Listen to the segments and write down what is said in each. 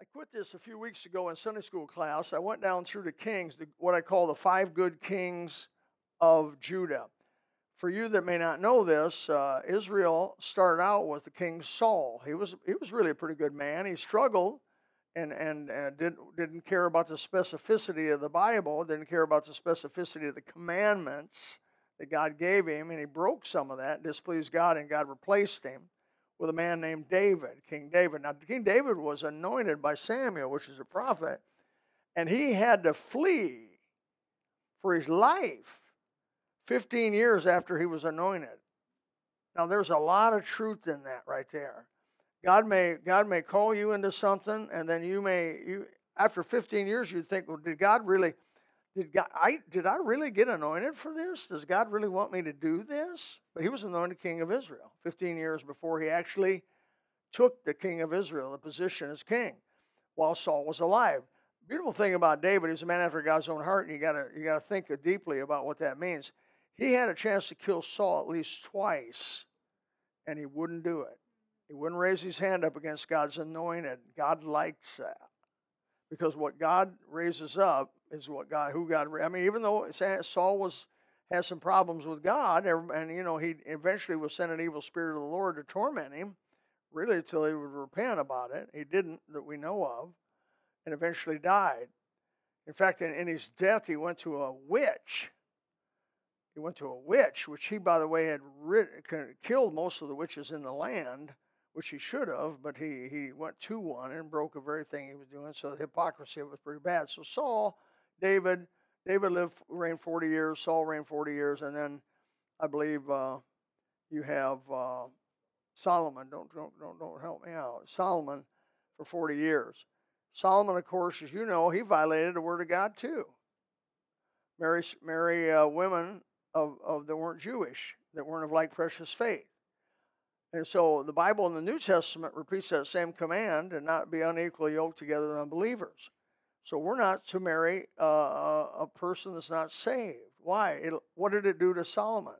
I quit this a few weeks ago in Sunday school class. I went down through the kings, the, what I call the five good kings of Judah. For you that may not know this, uh, Israel started out with the king Saul. He was he was really a pretty good man. He struggled and and, and didn't didn't care about the specificity of the Bible. Didn't care about the specificity of the commandments that God gave him, and he broke some of that, displeased God, and God replaced him with a man named David, King David. Now, King David was anointed by Samuel, which is a prophet, and he had to flee for his life 15 years after he was anointed. Now, there's a lot of truth in that right there. God may God may call you into something, and then you may you after 15 years you think, well, did God really did God I did I really get anointed for this? Does God really want me to do this? But he was anointed king of Israel 15 years before he actually took the king of Israel, the position as king, while Saul was alive. Beautiful thing about David, he's a man after God's own heart, and you gotta you gotta think deeply about what that means. He had a chance to kill Saul at least twice, and he wouldn't do it. He wouldn't raise his hand up against God's anointed. God likes that. Because what God raises up is what God, who God, I mean, even though Saul was has some problems with God, and you know he eventually was sent an evil spirit of the Lord to torment him, really until he would repent about it. He didn't that we know of, and eventually died. In fact, in, in his death, he went to a witch. He went to a witch, which he, by the way, had rid, killed most of the witches in the land which he should have, but he, he went to one and broke the very thing he was doing. So the hypocrisy was pretty bad. So Saul, David, David lived reigned 40 years. Saul reigned 40 years, and then I believe uh, you have uh, Solomon. Don't don't don't don't help me out. Solomon for 40 years. Solomon, of course, as you know, he violated the word of God too. Marry marry uh, women of, of that weren't Jewish, that weren't of like precious faith. And so the Bible in the New Testament repeats that same command and not be unequally yoked together with unbelievers. So we're not to marry uh, a person that's not saved. Why? It, what did it do to Solomon?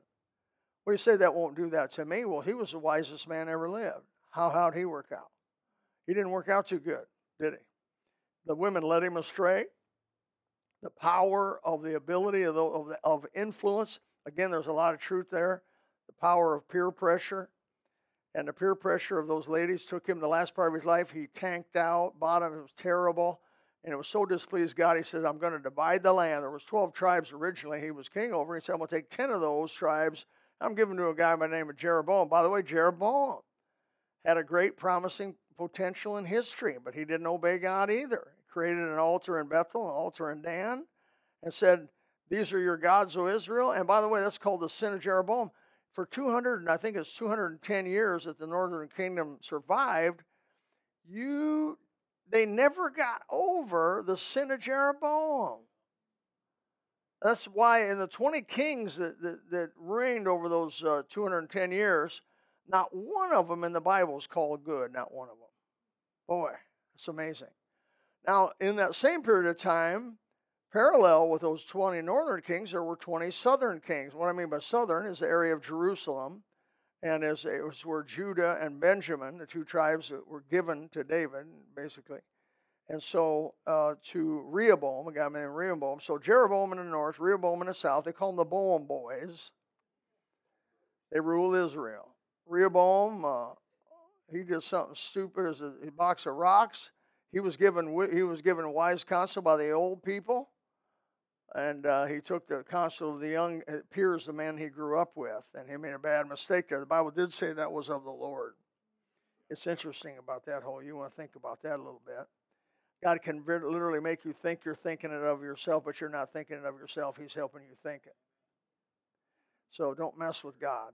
Well, you say that won't do that to me. Well, he was the wisest man ever lived. How how'd he work out? He didn't work out too good, did he? The women led him astray. The power of the ability of, the, of, the, of influence. Again, there's a lot of truth there. The power of peer pressure and the peer pressure of those ladies took him the last part of his life. He tanked out, bottom was terrible, and it was so displeased God. He said, "I'm going to divide the land." There was 12 tribes originally. He was king over. He said, "I'm going to take 10 of those tribes. I'm giving to a guy by the name of Jeroboam." By the way, Jeroboam had a great, promising potential in history, but he didn't obey God either. He created an altar in Bethel, an altar in Dan, and said, "These are your gods, O Israel." And by the way, that's called the sin of Jeroboam for 200 and I think it's 210 years that the northern kingdom survived, you they never got over the sin of Jeroboam. That's why in the 20 kings that, that, that reigned over those uh, 210 years, not one of them in the Bible is called good, not one of them. Boy, it's amazing. Now, in that same period of time, Parallel with those 20 northern kings, there were 20 southern kings. What I mean by southern is the area of Jerusalem, and as it was where Judah and Benjamin, the two tribes that were given to David, basically. And so uh, to Rehoboam, a guy named Rehoboam. So Jeroboam in the north, Rehoboam in the south. They call them the Boam boys. They rule Israel. Rehoboam, uh, he did something stupid as a, a box of rocks. He was given he was given wise counsel by the old people and uh, he took the counsel of the young peers, the man he grew up with, and he made a bad mistake there. The Bible did say that was of the Lord. It's interesting about that whole. You want to think about that a little bit. God can literally make you think you're thinking it of yourself, but you're not thinking it of yourself. He's helping you think it. So don't mess with God.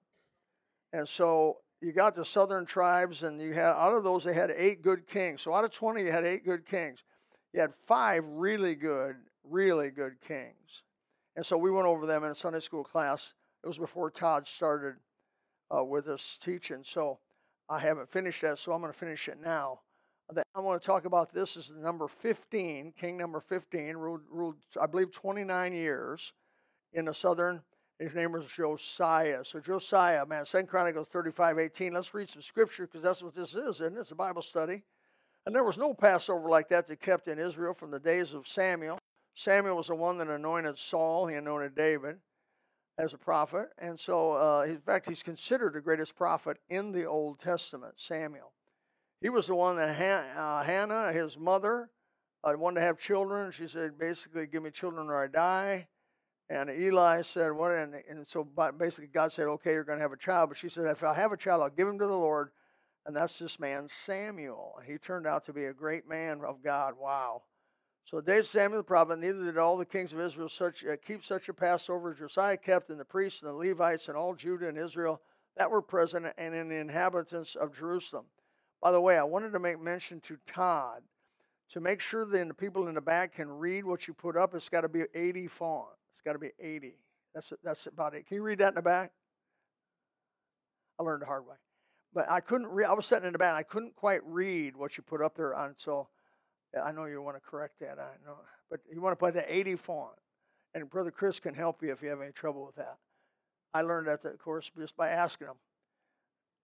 And so you got the southern tribes, and you had out of those they had eight good kings. So out of twenty, you had eight good kings. You had five really good really good kings. And so we went over them in a Sunday school class. It was before Todd started uh, with us teaching. So I haven't finished that, so I'm going to finish it now. I want to talk about this is number 15, king number 15, ruled, ruled, I believe, 29 years in the southern. His name was Josiah. So Josiah, man, Second Chronicles 35, 18. Let's read some scripture because that's what this is, isn't it? It's a Bible study. And there was no Passover like that that kept in Israel from the days of Samuel. Samuel was the one that anointed Saul, he anointed David as a prophet. And so, uh, in fact, he's considered the greatest prophet in the Old Testament, Samuel. He was the one that Han- uh, Hannah, his mother, uh, wanted to have children. She said, basically, give me children or I die. And Eli said, "What?" And, and so basically, God said, "Okay, you're going to have a child." But she said, "If I have a child, I'll give him to the Lord." And that's this man Samuel. He turned out to be a great man of God. Wow. So David Samuel the prophet, neither did all the kings of Israel such uh, keep such a Passover as Josiah kept, and the priests and the Levites and all Judah and Israel that were present, and in the inhabitants of Jerusalem. By the way, I wanted to make mention to Todd to make sure that the people in the back can read what you put up. It's got to be 80 font It's got to be 80. That's that's about it. Can you read that in the back? I learned the hard way, but I couldn't read. I was sitting in the back. I couldn't quite read what you put up there on. So Uh, I know you want to correct that. I know, but you want to put the 80 font, and Brother Chris can help you if you have any trouble with that. I learned that, of course, just by asking him.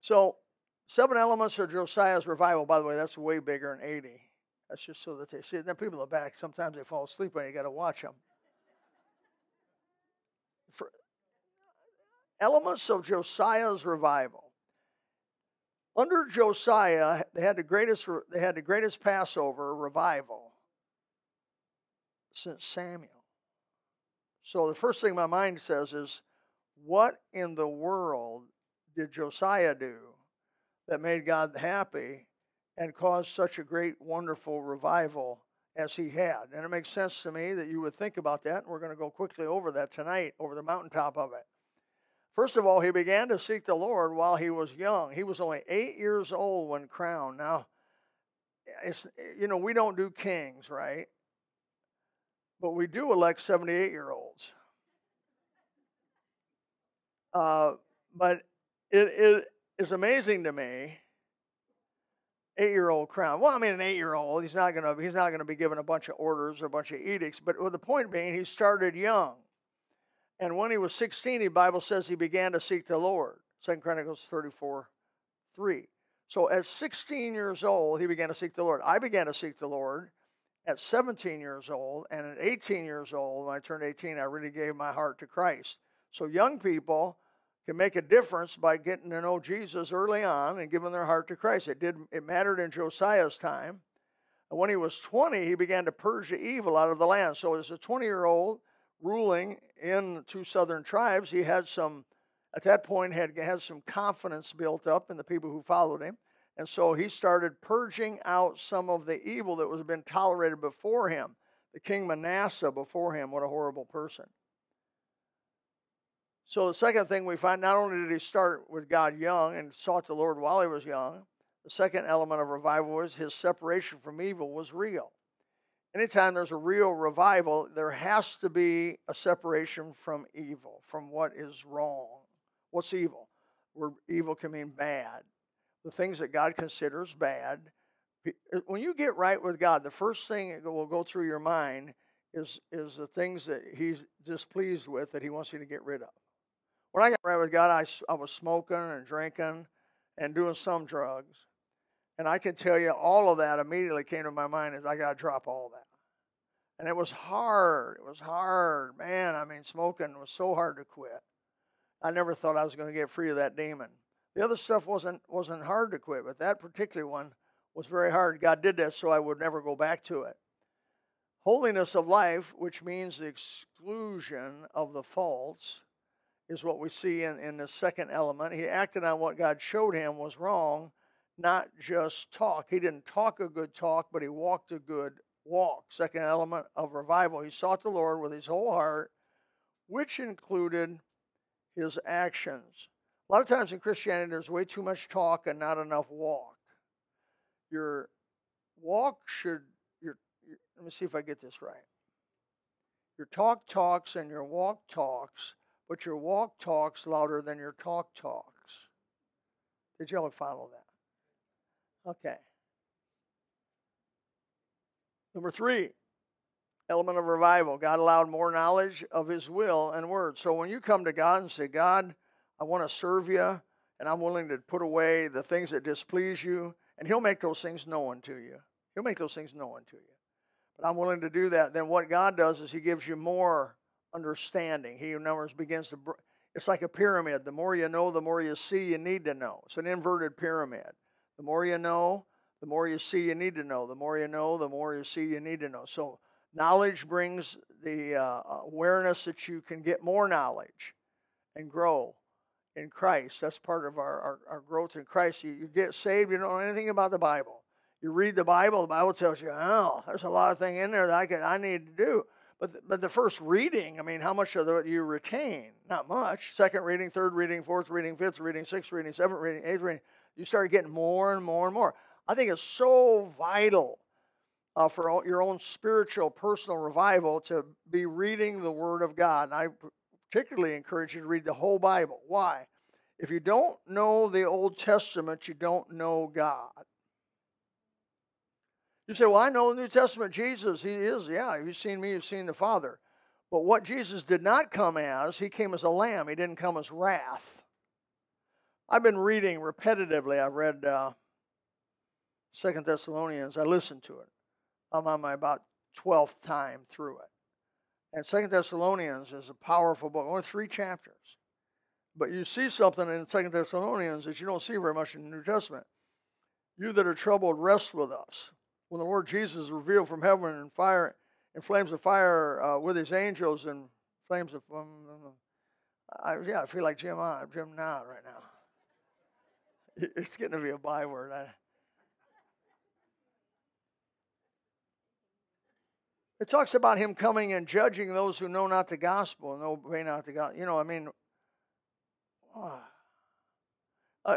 So seven elements of Josiah's revival. By the way, that's way bigger than 80. That's just so that they see it. Then people in the back, sometimes they fall asleep and you got to watch them. elements of Josiah's revival. Under Josiah, they had the greatest, they had the greatest Passover revival since Samuel. So the first thing my mind says is, what in the world did Josiah do that made God happy and caused such a great, wonderful revival as he had? And it makes sense to me that you would think about that. And we're going to go quickly over that tonight, over the mountaintop of it. First of all, he began to seek the Lord while he was young. He was only eight years old when crowned. Now, it's, you know, we don't do kings, right? But we do elect 78 year olds. Uh, but it, it is amazing to me eight year old crown. Well, I mean, an eight year old, he's not gonna he's not gonna be given a bunch of orders or a bunch of edicts. But the point being, he started young. And when he was 16, the Bible says he began to seek the Lord. Second Chronicles 34 3. So at 16 years old, he began to seek the Lord. I began to seek the Lord at 17 years old. And at 18 years old, when I turned 18, I really gave my heart to Christ. So young people can make a difference by getting to know Jesus early on and giving their heart to Christ. It did it mattered in Josiah's time. And when he was 20, he began to purge the evil out of the land. So as a 20 year old, ruling in two southern tribes, he had some, at that point, had had some confidence built up in the people who followed him. And so he started purging out some of the evil that was been tolerated before him. The king Manasseh before him, what a horrible person. So the second thing we find, not only did he start with God young and sought the Lord while he was young, the second element of revival was his separation from evil was real anytime there's a real revival, there has to be a separation from evil, from what is wrong. What's evil? Where evil can mean bad. The things that God considers bad. Uh, when you get right with God, the first thing that will go through your mind is, is the things that He's displeased with that He wants you to get rid of. When I got right with God, I, I was smoking and drinking and doing some drugs. And I can tell you all of that immediately came to my mind is I got to drop all that. And it was hard. It was hard. Man, I mean, smoking was so hard to quit. I never thought I was going to get free of that demon. The other stuff wasn't wasn't hard to quit, but that particular one was very hard. God did that so I would never go back to it. Holiness of life, which means the exclusion of the faults, is what we see in, in the second element. He acted on what God showed him was wrong not just talk. He didn't talk a good talk, but he walked a good walk. Second element of revival. He sought the Lord with his whole heart, which included his actions. A lot of times in Christianity, there's way too much talk and not enough walk. Your walk should, your, your let me see if I get this right. Your talk talks and your walk talks, but your walk talks louder than your talk talks. Did y'all follow that? Okay. Number three, element of revival. God allowed more knowledge of His will and word. So when you come to God and say, God, I want to serve you, and I'm willing to put away the things that displease you, and He'll make those things known to you. He'll make those things known to you. But I'm willing to do that. Then what God does is He gives you more understanding. He, other begins to. It's like a pyramid. The more you know, the more you see you need to know. It's an inverted pyramid. The more you know, the more you see you need to know. The more you know, the more you see you need to know. So knowledge brings the uh, awareness that you can get more knowledge and grow in Christ. That's part of our, our, our growth in Christ. You, you, get saved, you don't know anything about the Bible. You read the Bible, the Bible tells you, oh, there's a lot of thing in there that I, could, I need to do. But the, but the first reading, I mean, how much of it you retain? Not much. Second reading, third reading, fourth reading, fifth reading, sixth reading, seventh reading, eighth reading. You start getting more and more and more. I think it's so vital uh, for all, your own spiritual, personal revival to be reading the Word of God. And I particularly encourage you to read the whole Bible. Why? If you don't know the Old Testament, you don't know God. You say, Well, I know the New Testament, Jesus, He is. Yeah, you've seen me, you've seen the Father. But what Jesus did not come as, He came as a lamb, He didn't come as wrath. I've been reading repetitively. I've read uh, Second Thessalonians. I listened to it. I'm on my about 12th time through it. And Second Thessalonians is a powerful book, only three chapters. But you see something in Second Thessalonians that you don't see very much in the New Testament. You that are troubled, rest with us when the Lord Jesus is revealed from heaven in fire, in flames of fire uh, with his angels and flames of. Um, I, yeah, I feel like Jim on Jim now right now. It's getting to be a byword. It talks about him coming and judging those who know not the gospel and obey not the gospel. You know, I mean, uh,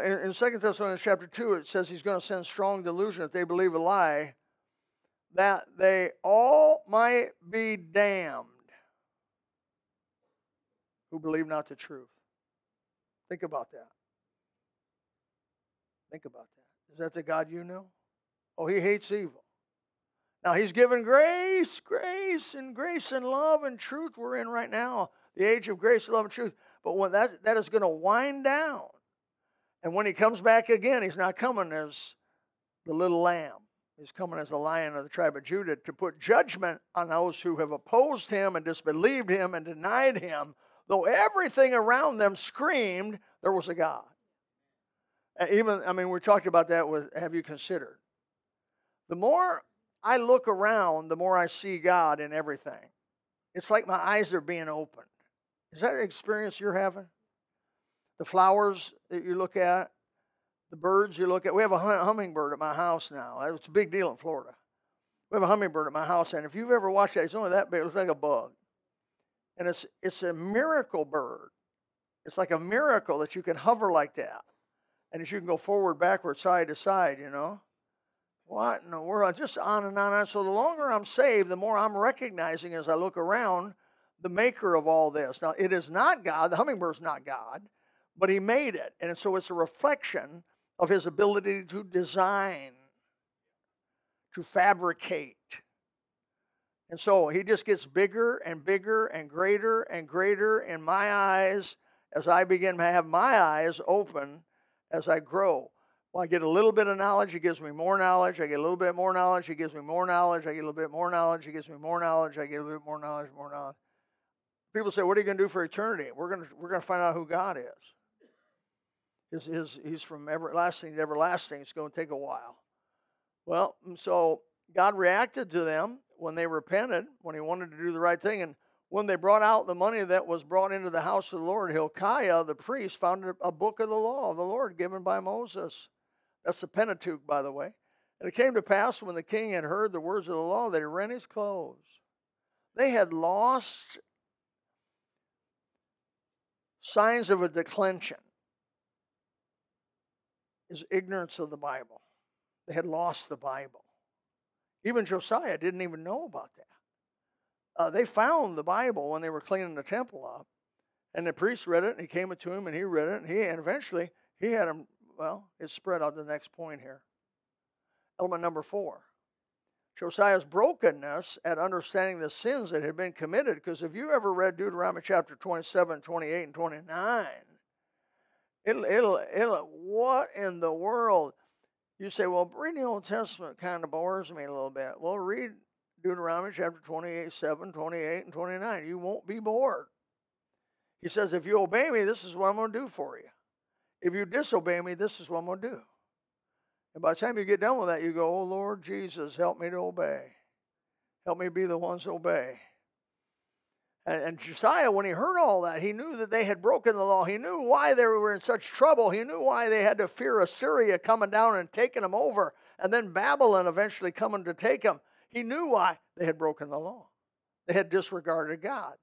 in, in 2 Thessalonians chapter 2, it says he's going to send strong delusion if they believe a lie that they all might be damned who believe not the truth. Think about that. Think about that. Is that the God you know? Oh, he hates evil. Now, he's given grace, grace, and grace and love and truth. We're in right now, the age of grace, love, and truth. But when that, that is going to wind down, and when he comes back again, he's not coming as the little lamb. He's coming as the lion of the tribe of Judah to put judgment on those who have opposed him and disbelieved him and denied him, though everything around them screamed there was a God. Even, I mean, we talked about that with Have You Considered? The more I look around, the more I see God in everything. It's like my eyes are being opened. Is that an experience you're having? The flowers that you look at, the birds you look at. We have a hummingbird at my house now. It's a big deal in Florida. We have a hummingbird at my house, and if you've ever watched that, it's only that big. It looks like a bug, and it's it's a miracle bird. It's like a miracle that you can hover like that, and that you can go forward, backward, side to side. You know, what in the world? Just on and on and on. So the longer I'm saved, the more I'm recognizing as I look around the maker of all this. Now, it is not God. The hummingbird's not God, but He made it, and so it's a reflection of his ability to design, to fabricate. And so he just gets bigger and bigger and greater and greater in my eyes as I begin to have my eyes open as I grow. I get a little bit of knowledge, he gives me more knowledge. I get a little bit more knowledge, he gives me more knowledge. I get a little bit more knowledge, he gives me more knowledge. I get a little bit more knowledge, more knowledge. People say, What are you going to do for eternity? We're going to, we're going to find out who God is. His, his, he's from everlasting to everlasting. It's going to take a while. Well, mm, so God reacted to them when they repented, when he wanted to do the right thing. And when they brought out the money that was brought into the house of the Lord, Hilkiah, the priest, found a book of the law of the Lord given by Moses. That's the Pentateuch, by the way. And it came to pass when the king had heard the words of the law that he rent his clothes. They had lost signs of a declension is ignorance of the Bible. They had lost the Bible. Even Josiah didn't even know about that. Uh, they found the Bible when they were cleaning the temple up, and the priest read it, and he came to him, and he read it, and he, and eventually he had him. Well, it's spread out the next point here. Element number four. Josiah's brokenness at understanding the sins that had been committed. Because if you ever read Deuteronomy chapter 27, 28, and 29, It'll, it'll, it'll, what in the world? You say, well, reading the Old Testament kind of bores me a little bit. Well, read Deuteronomy chapter 28, 7, 28, and 29. You won't be bored. He says, if you obey me, this is what I'm going to do for you. If you disobey me, this is what I'm going to do. And by the time you get done with that, you go, oh, Lord Jesus, help me to obey. Help me be the ones to obey. And, and Josiah, when he heard all that, he knew that they had broken the law. He knew why they were in such trouble. He knew why they had to fear Assyria coming down and taking them over, and then Babylon eventually coming to take them. He knew why they had broken the law. They had disregarded God.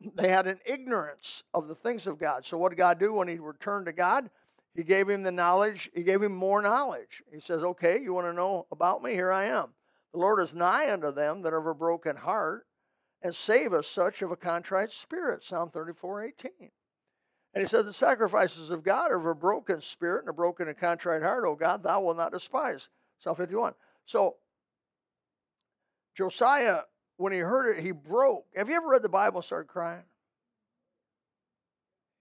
They had an ignorance of the things of God. So, what did God do when he returned to God? He gave him the knowledge, he gave him more knowledge. He says, Okay, you want to know about me? Here I am. The Lord is nigh unto them that have a broken heart and save us such of a contrite spirit. Psalm 34 18. And he said, The sacrifices of God are of a broken spirit and a broken and contrite heart, O God, thou wilt not despise. Psalm 51. So, Josiah, when he heard it, he broke. Have you ever read the Bible and started crying?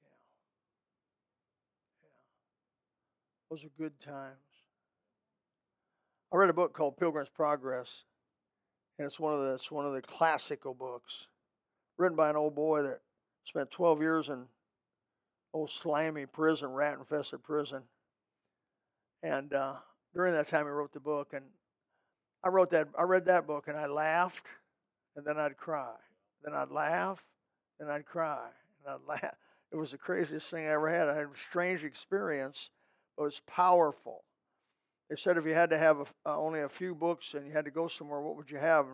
Yeah. yeah. Those are good times. I read a book called Pilgrim's Progress and it's one of the it's one of the classical books, written by an old boy that spent 12 years in old slimy prison, rat infested prison. And uh, during that time, he wrote the book, and I wrote that. I read that book, and I laughed, and then I'd cry, then I'd laugh, and I'd cry, and I'd laugh. It was the craziest thing I ever had. I had a strange experience, but it was powerful. They said if you had to have a, uh, only a few books and you had to go somewhere, what would you have?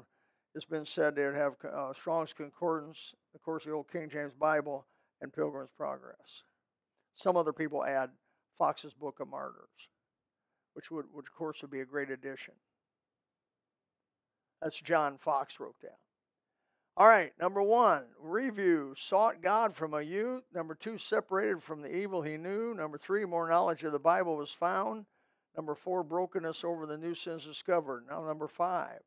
It's been said they would have uh, Strong's Concordance, of course, the old King James Bible, and Pilgrim's Progress. Some other people add Foxe's Book of Martyrs, which would, which of course would be a great addition. That's John Foxe wrote down. All right, number one, review. Sought God from a youth. Number two, separated from the evil he knew. Number three, more knowledge of the Bible was found. Number four, brokenness over the new sins discovered. Now, number five,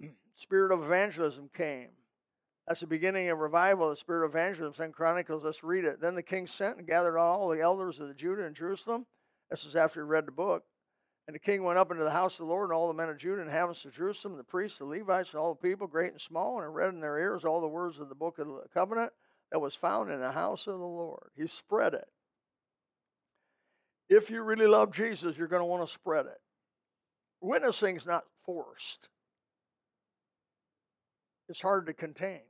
spirit of evangelism came. That's the beginning of revival, the spirit of evangelism. Second Chronicles, let's read it. Then the king sent and gathered all the elders of the Judah and Jerusalem. This is after he read the book. And the king went up into the house of the Lord, and all the men of Judah and inhabitants of Jerusalem, the priests, the Levites, and all the people, great and small, and read in their ears all the words of the book of the covenant that was found in the house of the Lord. He spread it if you really love Jesus, you're going to want to spread it. Witnessing is not forced, it's hard to contain.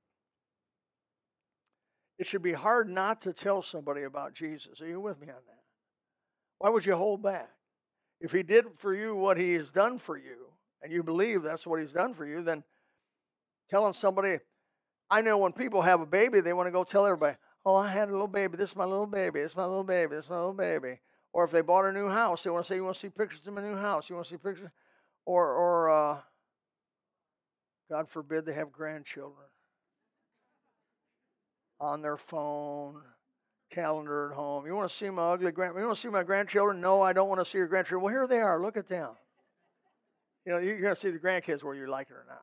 It should be hard not to tell somebody about Jesus. Are you with me on that? Why would you hold back? If he did for you what he has done for you, and you believe that's what he's done for you, then telling somebody, I know when people have a baby, they want to go tell everybody, Oh, I had a little baby. This is my little baby. This is my little baby. This is my little baby. Or if they bought a new house, they want to say, You want to see pictures of my new house? You want to see pictures? Or, or uh, God forbid they have grandchildren on their phone, calendar at home. You want to see my ugly grand? You want to see my grandchildren? No, I don't want to see your grandchildren. Well, here they are. Look at them. You know, you're going to see the grandkids whether you like it or not.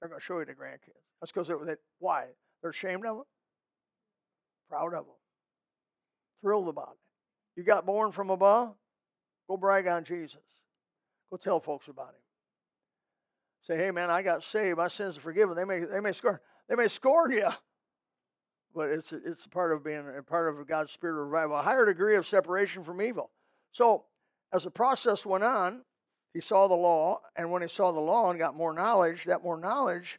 They're going to show you the grandkids. That's because they, why? They're ashamed of them, proud of them, thrilled about it. You got born from above? Go brag on Jesus. Go tell folks about him. Say, hey man, I got saved. My sins are forgiven. They may they may scorn they may scorn you, but it's it's part of being a part of God's spirit of revival. A higher degree of separation from evil. So as the process went on, he saw the law, and when he saw the law and got more knowledge, that more knowledge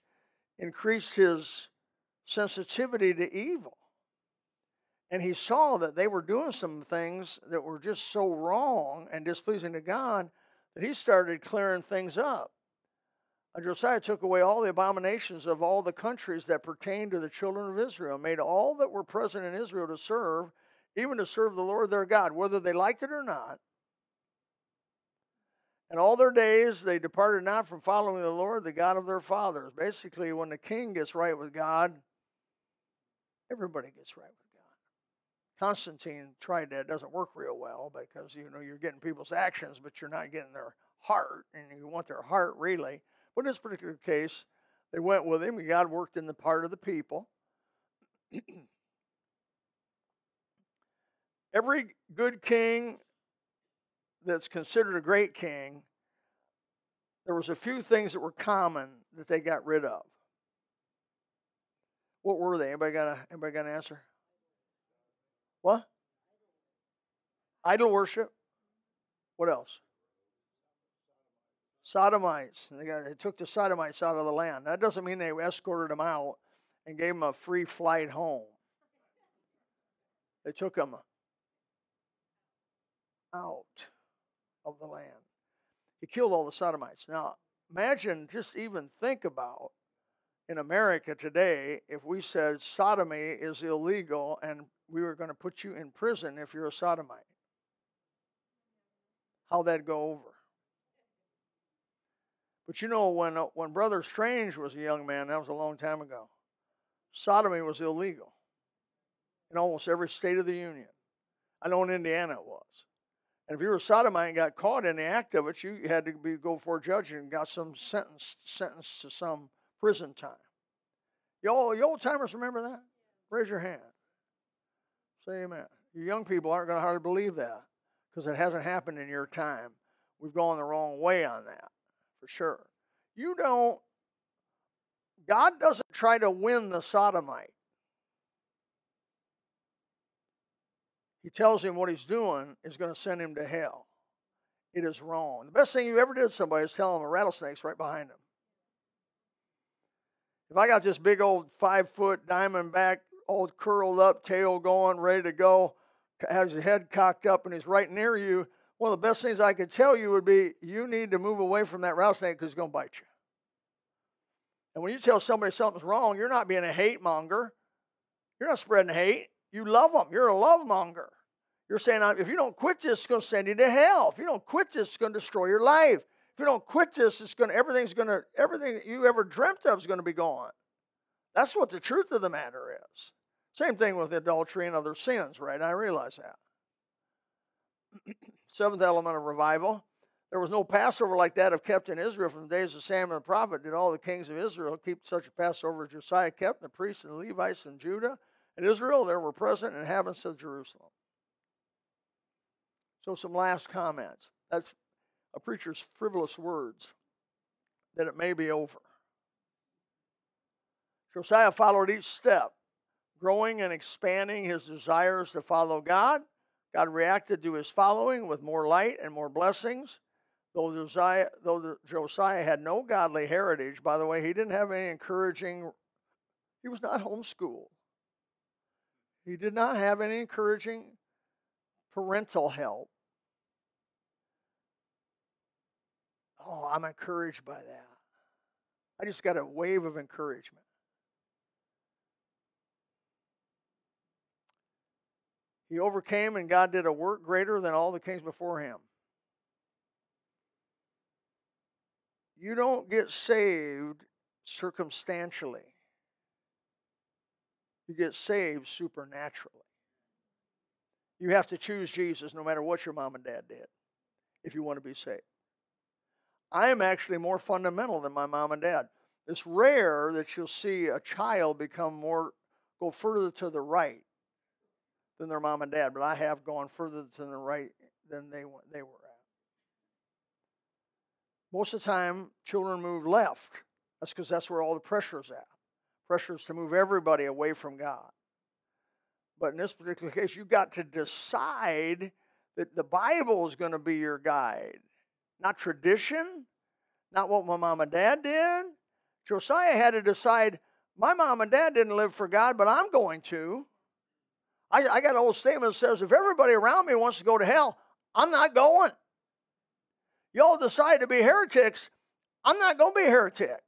increased his sensitivity to evil. And he saw that they were doing some things that were just so wrong and displeasing to God that he started clearing things up. And Josiah took away all the abominations of all the countries that pertained to the children of Israel, made all that were present in Israel to serve, even to serve the Lord their God, whether they liked it or not. And all their days they departed not from following the Lord, the God of their fathers. Basically, when the king gets right with God, everybody gets right with God. Constantine tried that. It doesn't work real well because you know you're getting people's actions, but you're not getting their heart, and you want their heart really. But in this particular case, they went with him, and God worked in the part of the people. Every good king that's considered a great king, there was a few things that were common that they got rid of. What were they? Anybody got a anybody got an answer? What? Idol worship. What else? Sodomites. They, got, they took the Sodomites out of the land. That doesn't mean they escorted them out and gave them a free flight home. They took them out of the land. He killed all the Sodomites. Now, imagine, just even think about in America today if we said sodomy is illegal and we were going to put you in prison if you're a sodomite. How would that'd go over. But you know, when, uh, when Brother Strange was a young man, that was a long time ago, sodomy was illegal in almost every state of the Union. I know in Indiana it was. And if you were a sodomite and got caught in the act of it, you had to be go for a judge and got some sentence sentenced to some prison time. Y'all, you old timers remember that? Raise your hand. Say amen. You young people aren't going to hardly believe that because it hasn't happened in your time. We've gone the wrong way on that for sure. You don't, God doesn't try to win the sodomite. He tells him what he's doing is going to send him to hell. It is wrong. The best thing you ever did to somebody is tell them a rattlesnake's right behind them. If I got this big old five foot diamondback, all curled up, tail going, ready to go, has his head cocked up, and he's right near you, one of the best things I could tell you would be you need to move away from that rattlesnake because it's going to bite you. And when you tell somebody something's wrong, you're not being a hate monger. You're not spreading hate. You love them. You're a love monger. You're saying, if you don't quit this, it's going to send you to hell. If you don't quit this, it's going to destroy your life. If you don't quit this, it's going to, everything's going to, everything you ever dreamt of is going to be gone. That's what the truth of the matter is. Same thing with adultery and other sins, right? I realize that. Seventh element of revival. There was no Passover like that of kept in Israel from the days of Samuel the prophet. Did all the kings of Israel keep such a Passover as Josiah kept, and the priests and the Levites in Judah and Israel? There were present inhabitants of Jerusalem. So, some last comments. That's a preacher's frivolous words that it may be over. Josiah followed each step, growing and expanding his desires to follow God God reacted to his following with more light and more blessings. Though Josiah, though Josiah had no godly heritage, by the way, he didn't have any encouraging, he was not homeschooled. He did not have any encouraging parental help. Oh, I'm encouraged by that. I just got a wave of encouragement. He overcame, and God did a work greater than all the kings before him. You don't get saved circumstantially, you get saved supernaturally. You have to choose Jesus no matter what your mom and dad did if you want to be saved. I am actually more fundamental than my mom and dad. It's rare that you'll see a child become more, go further to the right than their mom and dad, but I have gone further to the right than they they were at. Most of the time, children move left. That's because that's where all the pressure is at. Pressure is to move everybody away from God. But in this particular case, you've got to decide that the Bible is going to be your guide, not tradition, not what my mom and dad did. Josiah had to decide my mom and dad didn't live for God, but I'm going to. I, I got an old statement that says, if everybody around me wants to go to hell, I'm not going. Y'all decide to be heretics, I'm not going to be a heretic.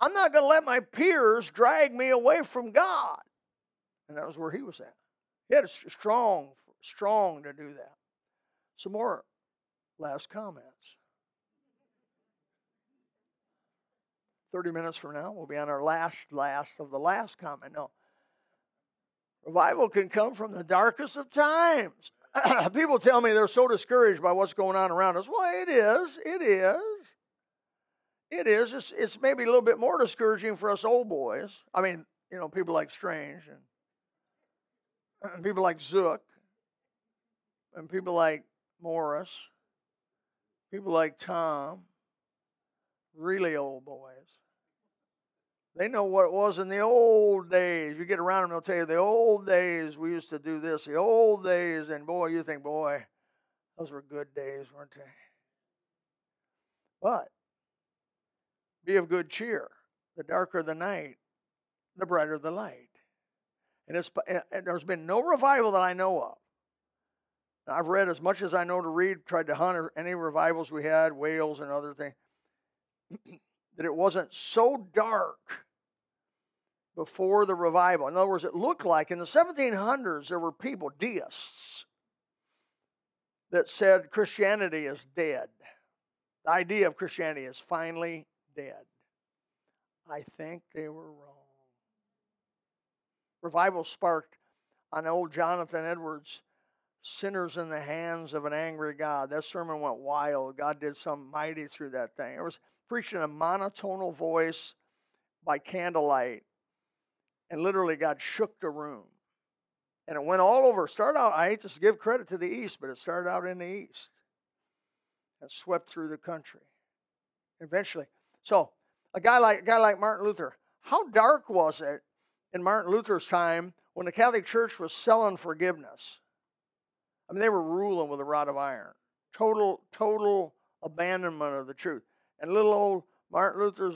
I'm not going to let my peers drag me away from God. And that was where he was at. He had a strong, strong to do that. Some more last comments. 30 minutes from now, we'll be on our last, last of the last comment. No. Revival can come from the darkest of times. People tell me they're so discouraged by what's going on around us. Well, it is. It is. It is. It's, it's maybe a little bit more discouraging for us old boys. I mean, you know, people like Strange and, and people like Zook and people like Morris People like Tom, really old boys. They know what it was in the old days. You get around them, they'll tell you the old days we used to do this, the old days, and boy, you think, boy, those were good days, weren't they? But be of good cheer. The darker the night, the brighter the light. And, it's, and there's been no revival that I know of. I've read as much as I know to read, tried to hunt any revivals we had, Wales and other things, that it wasn't so dark before the revival. In other words, it looked like in the 1700s there were people, deists, that said Christianity is dead. The idea of Christianity is finally dead. I think they were wrong. Revival sparked on old Jonathan Edwards' Sinners in the Hands of an Angry God. That sermon went wild. God did something mighty through that thing. It was preached in a monotonal voice by candlelight, and literally God shook the room. And it went all over. Started out, I hate to give credit to the East, but it started out in the East and swept through the country. Eventually. So, a guy like a guy like Martin Luther, how dark was it in Martin Luther's time when the Catholic Church was selling forgiveness? I mean, they were ruling with a rod of iron. Total, total abandonment of the truth. And little old Martin Luther's,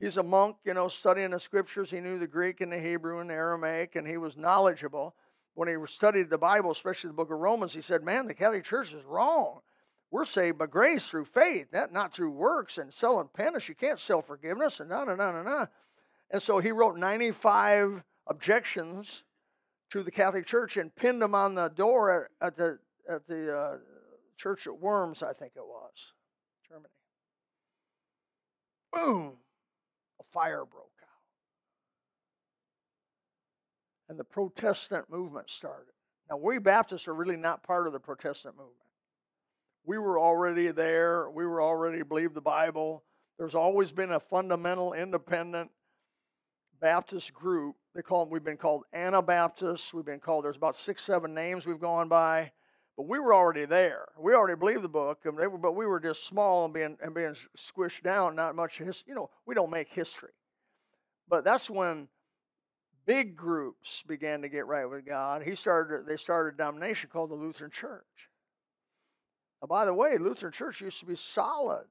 he's a monk, you know, studying the scriptures. He knew the Greek and the Hebrew and the Aramaic, and he was knowledgeable. When he studied the Bible, especially the book of Romans, he said, Man, the Catholic Church is wrong. We're saved by grace through faith, that not through works and selling penance. You can't sell forgiveness and na na na na na. And so he wrote 95 objections to the Catholic Church and pinned them on the door at, at the at the uh, church at Worms, I think it was, Germany. Boom! A fire broke out. And the Protestant movement started. Now, we Baptists are really not part of the Protestant movement. We were already there. We were already believed the Bible. There's always been a fundamental, independent Baptist group. They call them, we've been called Anabaptists. We've been called, there's about six, seven names we've gone by. But we were already there. We already believed the book, and were, but we were just small and being and being squished down. Not much history. You know, we don't make history. But that's when big groups began to get right with God. He started. They started a denomination called the Lutheran Church. Now, by the way, Lutheran Church used to be solid,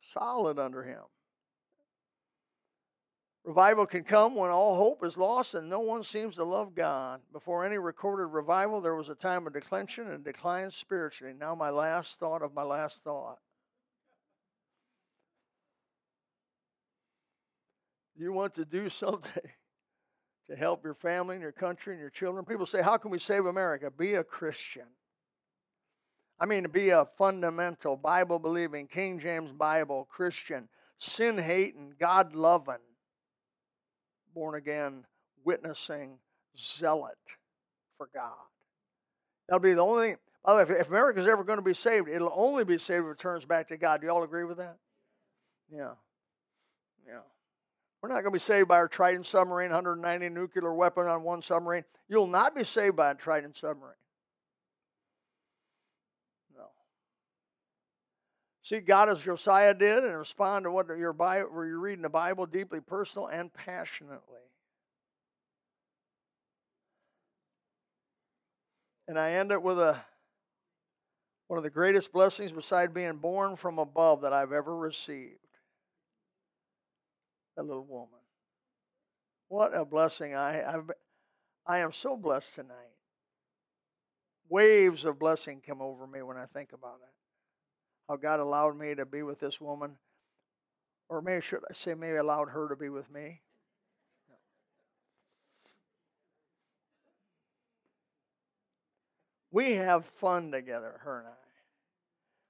solid under him. Revival can come when all hope is lost and no one seems to love God. Before any recorded revival, there was a time of declension and decline spiritually. Now, my last thought of my last thought. You want to do something to help your family and your country and your children? People say, How can we save America? Be a Christian. I mean, be a fundamental, Bible believing, King James Bible Christian, sin hating, God loving born again, witnessing zealot for God. That'll be the only thing. By the way, if, America's ever going to be saved, it'll only be saved if it turns back to God. Do you all agree with that? Yeah. Yeah. We're not going to be saved by our Trident submarine, 190 nuclear weapon on one submarine. You'll not be saved by a Trident submarine. See, God as Josiah did and respond to what you're, Bible, where you're reading the Bible deeply personal and passionately. And I end it with a one of the greatest blessings beside being born from above that I've ever received. That little woman. What a blessing I I've, I am so blessed tonight. Waves of blessing come over me when I think about it. How God allowed me to be with this woman, or maybe should I say, maybe allowed her to be with me. We have fun together, her and I.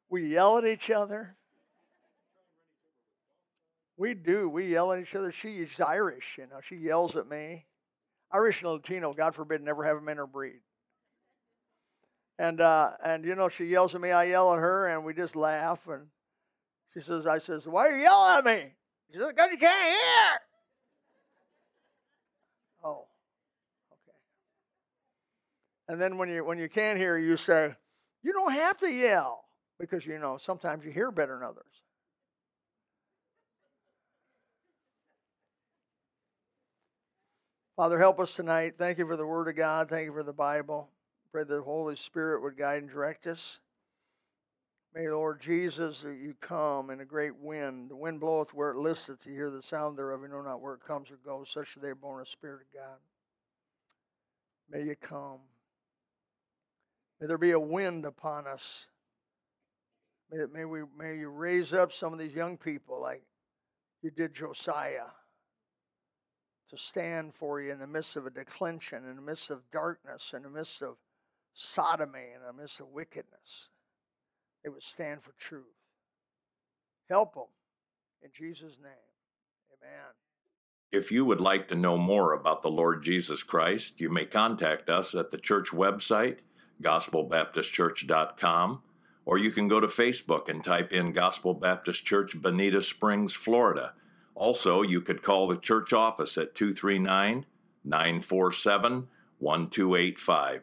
We yell at each other. We do. We yell at each other. She's Irish, you know. She yells at me. Irish and Latino, God forbid, never have them in her breed. And uh, and you know, she yells at me, I yell at her, and we just laugh. And she says, I says, Why are you yelling at me? She says, Because you can't hear. Oh. Okay. And then when you when you can't hear, you say, "You don't have to yell because you know sometimes you hear better than others. Father, help us tonight. Thank you for the Word of God. Thank you for the Bible. Pray that the Holy Spirit would guide and direct us. May, Lord Jesus, that you come in a great wind. The wind bloweth where it listeth. You hear the sound thereof. You know not where it comes or goes. Such are they born of the Spirit of God. May you come. May there be a wind upon us. May, may, we, may you raise up some of these young people like you did Josiah to stand for you in the midst of a declension, in the midst of darkness, in the midst of sodomy, in the midst of wickedness. They would stand for truth. Help them in Jesus' name. Amen. If you would like to know more about the Lord Jesus Christ, you may contact us at the church website, gospelbaptistchurch.com, or you can go to Facebook and type in Gospel Baptist Church, Bonita Springs, Florida also, you could call the church office at 239 947 1285.